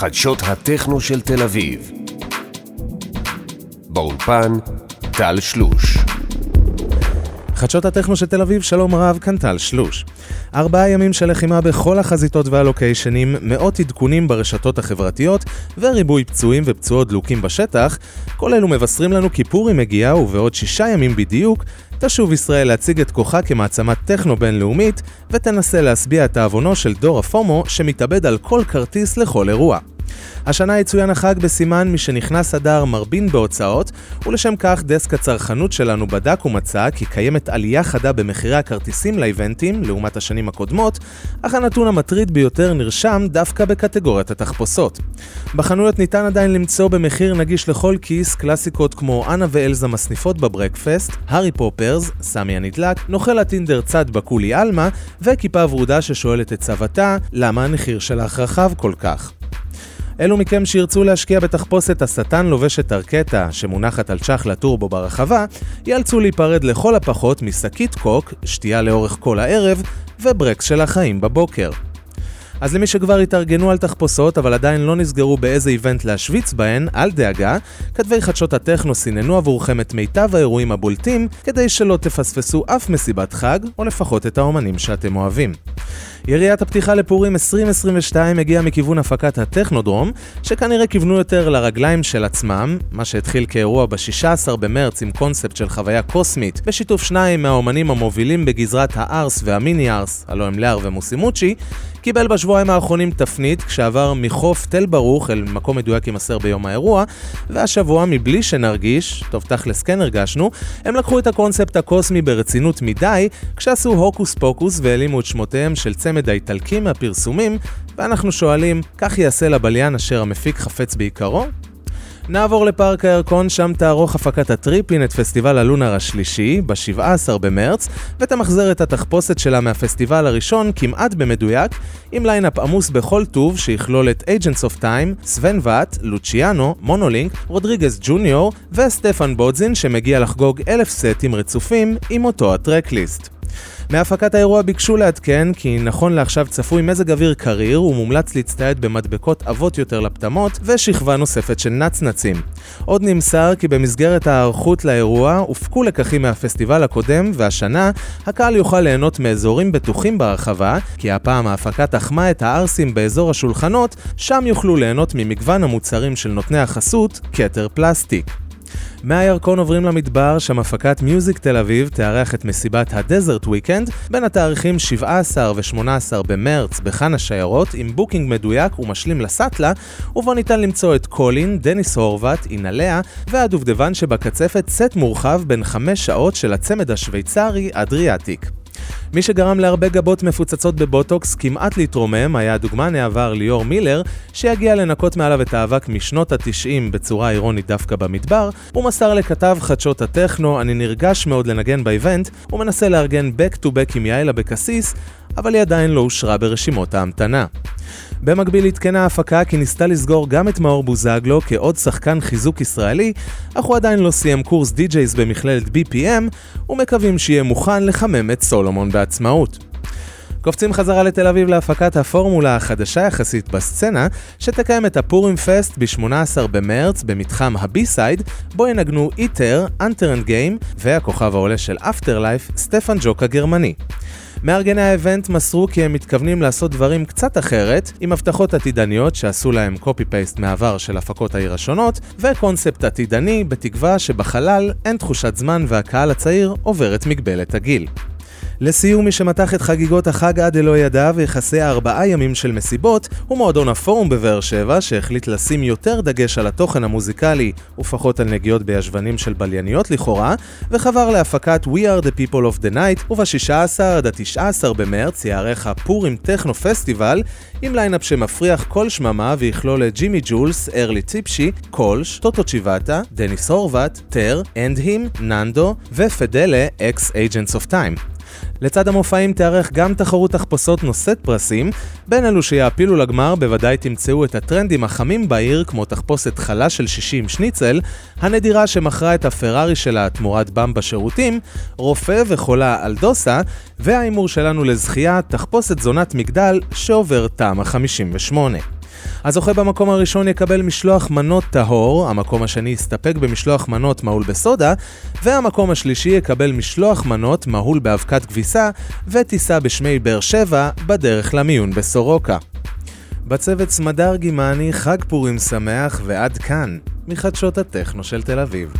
חדשות הטכנו של תל אביב. באולפן, טל שלוש. חדשות הטכנו של תל אביב, שלום רב, כאן טל שלוש. ארבעה ימים של לחימה בכל החזיתות והלוקיישנים, מאות עדכונים ברשתות החברתיות, וריבוי פצועים ופצועות דלוקים בשטח, כל אלו מבשרים לנו כי פורים מגיע, ובעוד שישה ימים בדיוק, תשוב ישראל להציג את כוחה כמעצמת טכנו בינלאומית, ותנסה להשביע את תאבונו של דור ה FOMO, שמתאבד על כל כרטיס לכל אירוע. השנה יצוין החג בסימן משנכנס אדר מרבין בהוצאות, ולשם כך דסק הצרכנות שלנו בדק ומצא כי קיימת עלייה חדה במחירי הכרטיסים לאיבנטים לעומת השנים הקודמות, אך הנתון המטריד ביותר נרשם דווקא בקטגוריית התחפושות. בחנויות ניתן עדיין למצוא במחיר נגיש לכל כיס קלאסיקות כמו אנה ואלזה מסניפות ב Breakfast, הארי פופרס, סמי הנדלק, נוכל הטינדר צד בקולי עלמה, וכיפה ורודה ששואלת את צוותא למה המחיר שלך רחב כל כך. אלו מכם שירצו להשקיע בתחפושת השטן לובש את ארקטה, שמונחת על צ'חלה טורבו ברחבה, ייאלצו להיפרד לכל הפחות משקית קוק, שתייה לאורך כל הערב, וברקס של החיים בבוקר. אז למי שכבר התארגנו על תחפושות אבל עדיין לא נסגרו באיזה איבנט להשוויץ בהן, אל דאגה, כתבי חדשות הטכנו סיננו עבורכם את מיטב האירועים הבולטים, כדי שלא תפספסו אף מסיבת חג, או לפחות את האומנים שאתם אוהבים. יריית הפתיחה לפורים 2022 הגיעה מכיוון הפקת הטכנודרום, שכנראה כיוונו יותר לרגליים של עצמם, מה שהתחיל כאירוע ב-16 במרץ עם קונספט של חוויה קוסמית, בשיתוף שניים מהאומנים המובילים בגזרת הארס והמיני ארס, הלוא הם לאר ומוסימוצ'י, קיבל בשבועיים האחרונים תפנית כשעבר מחוף תל ברוך אל מקום מדויק יימסר ביום האירוע, והשבוע מבלי שנרגיש, טוב תכלס כן הרגשנו, הם לקחו את הקונספט הקוסמי ברצינות מדי, כשעשו הוקוס פוקוס והעלימו את שמותיהם של צמד האיטלקים מהפרסומים, ואנחנו שואלים, ככה יעשה לבליין אשר המפיק חפץ ביקרו? נעבור לפארק הירקון, שם תערוך הפקת הטריפין את פסטיבל הלונר השלישי, ב-17 במרץ, ותמחזר את התחפושת שלה מהפסטיבל הראשון כמעט במדויק, עם line-up עמוס בכל טוב שיכלול את Agents of Time, סוון ואט, לוציאנו, מונולינק, רודריגז ג'וניור וסטפן בודזין שמגיע לחגוג אלף סטים רצופים עם אותו ה tracklist. מהפקת האירוע ביקשו לעדכן כי נכון לעכשיו צפוי מזג אוויר קריר ומומלץ להצטייד במדבקות עבות יותר לפטמות ושכבה נוספת של נצנצים. עוד נמסר כי במסגרת ההיערכות לאירוע הופקו לקחים מהפסטיבל הקודם והשנה הקהל יוכל ליהנות מאזורים בטוחים ברחבה כי הפעם ההפקה תחמה את הערסים באזור השולחנות שם יוכלו ליהנות ממגוון המוצרים של נותני החסות כתר פלסטיק. מהירקון עוברים למדבר, שם הפקת מיוזיק תל אביב תארח את מסיבת ה Desert Weekend בין התאריכים 17 ו-18 במרץ בחאן השיירות עם booking מדויק ומשלים לסאטלה, ובו ניתן למצוא את קולין, דניס הורוואט, אינלאה והדובדבן שבקצפת סט מורחב בן 5 שעות של הצמד השוויצרי אדריאטיק. מי שגרם להרבה גבות מפוצצות בבוטוקס כמעט להתרומם היה הדוגמן העבר ליאור מילר, שיגיע לנקות מעליו את האבק משנות ה-90 בצורה אירונית דווקא במדבר, הוא מסר לכתב חדשות הטכנו, אני נרגש מאוד לנגן באיבנט, ומנסה לארגן back to back עם יעל אבקסיס, אבל היא עדיין לא אושרה ברשימות ההמתנה. במקביל עדכנה ההפקה כי ניסתה לסגור גם את מאור בוזגלו כעוד שחקן חיזוק ישראלי, אך הוא עדיין לא סיים קורס די-ג'ייז במכללת BPM, ומקווים שיהיה מוכן לחמם את סולומון בעצמאות. קופצים חזרה לתל אביב להפקת הפורמולה החדשה יחסית בסצנה, שתקיים את הפורים fest ב-18 במרץ במתחם הבי-סייד, בו ינגנו איטר, אנטר אנד גיים והכוכב העולה של אפטר לייף, סטפן ג'וק הגרמני. מארגני ה event מסרו כי הם מתכוונים לעשות דברים קצת אחרת, עם הבטחות עתידניות שעשו להם copy-paste מעבר של הפקות העיר השונות, וקונספט עתידני בתקווה שבחלל אין תחושת זמן והקהל הצעיר עובר את מגבלת הגיל. לסיום, מי שמתח את חגיגות החג עד דלא ידע ויחסי ארבעה ימים של מסיבות, הוא מועדון הפורום בבאר שבע, שהחליט לשים יותר דגש על התוכן המוזיקלי ופחות על נגיעות בישבנים של בלייניות לכאורה, וחבר להפקת We are the people of the night, וב-16 עד ה-19 במרץ יערוך הפורים טכנו פסטיבל, עם line-up שמפריח כל שממה ויכלול את ג'ימי ג'ולס, ארלי ציפשי, קולש, טוטו צ'יבאטה, דניס הורוואט, טר, אנדהים, ננדו ופדלה, אקס Agents of Time. לצד המופעים תיארך גם תחרות תחפושות נושאת פרסים, בין אלו שיעפילו לגמר בוודאי תמצאו את הטרנדים החמים בעיר כמו תחפושת חלה של 60 שניצל, הנדירה שמכרה את הפרארי שלה תמורת במבה שירותים, רופא וחולה אלדוסה, וההימור שלנו לזכייה, תחפושת זונת מגדל שעובר טעם ה-58. הזוכה במקום הראשון יקבל משלוח מנות טהור, המקום השני יסתפק במשלוח מנות מהול בסודה, והמקום השלישי יקבל משלוח מנות מהול באבקת כביסה, וטיסה בשמי באר שבע בדרך למיון בסורוקה. בצוות סמדר גימני, חג פורים שמח ועד כאן, מחדשות הטכנו של תל אביב.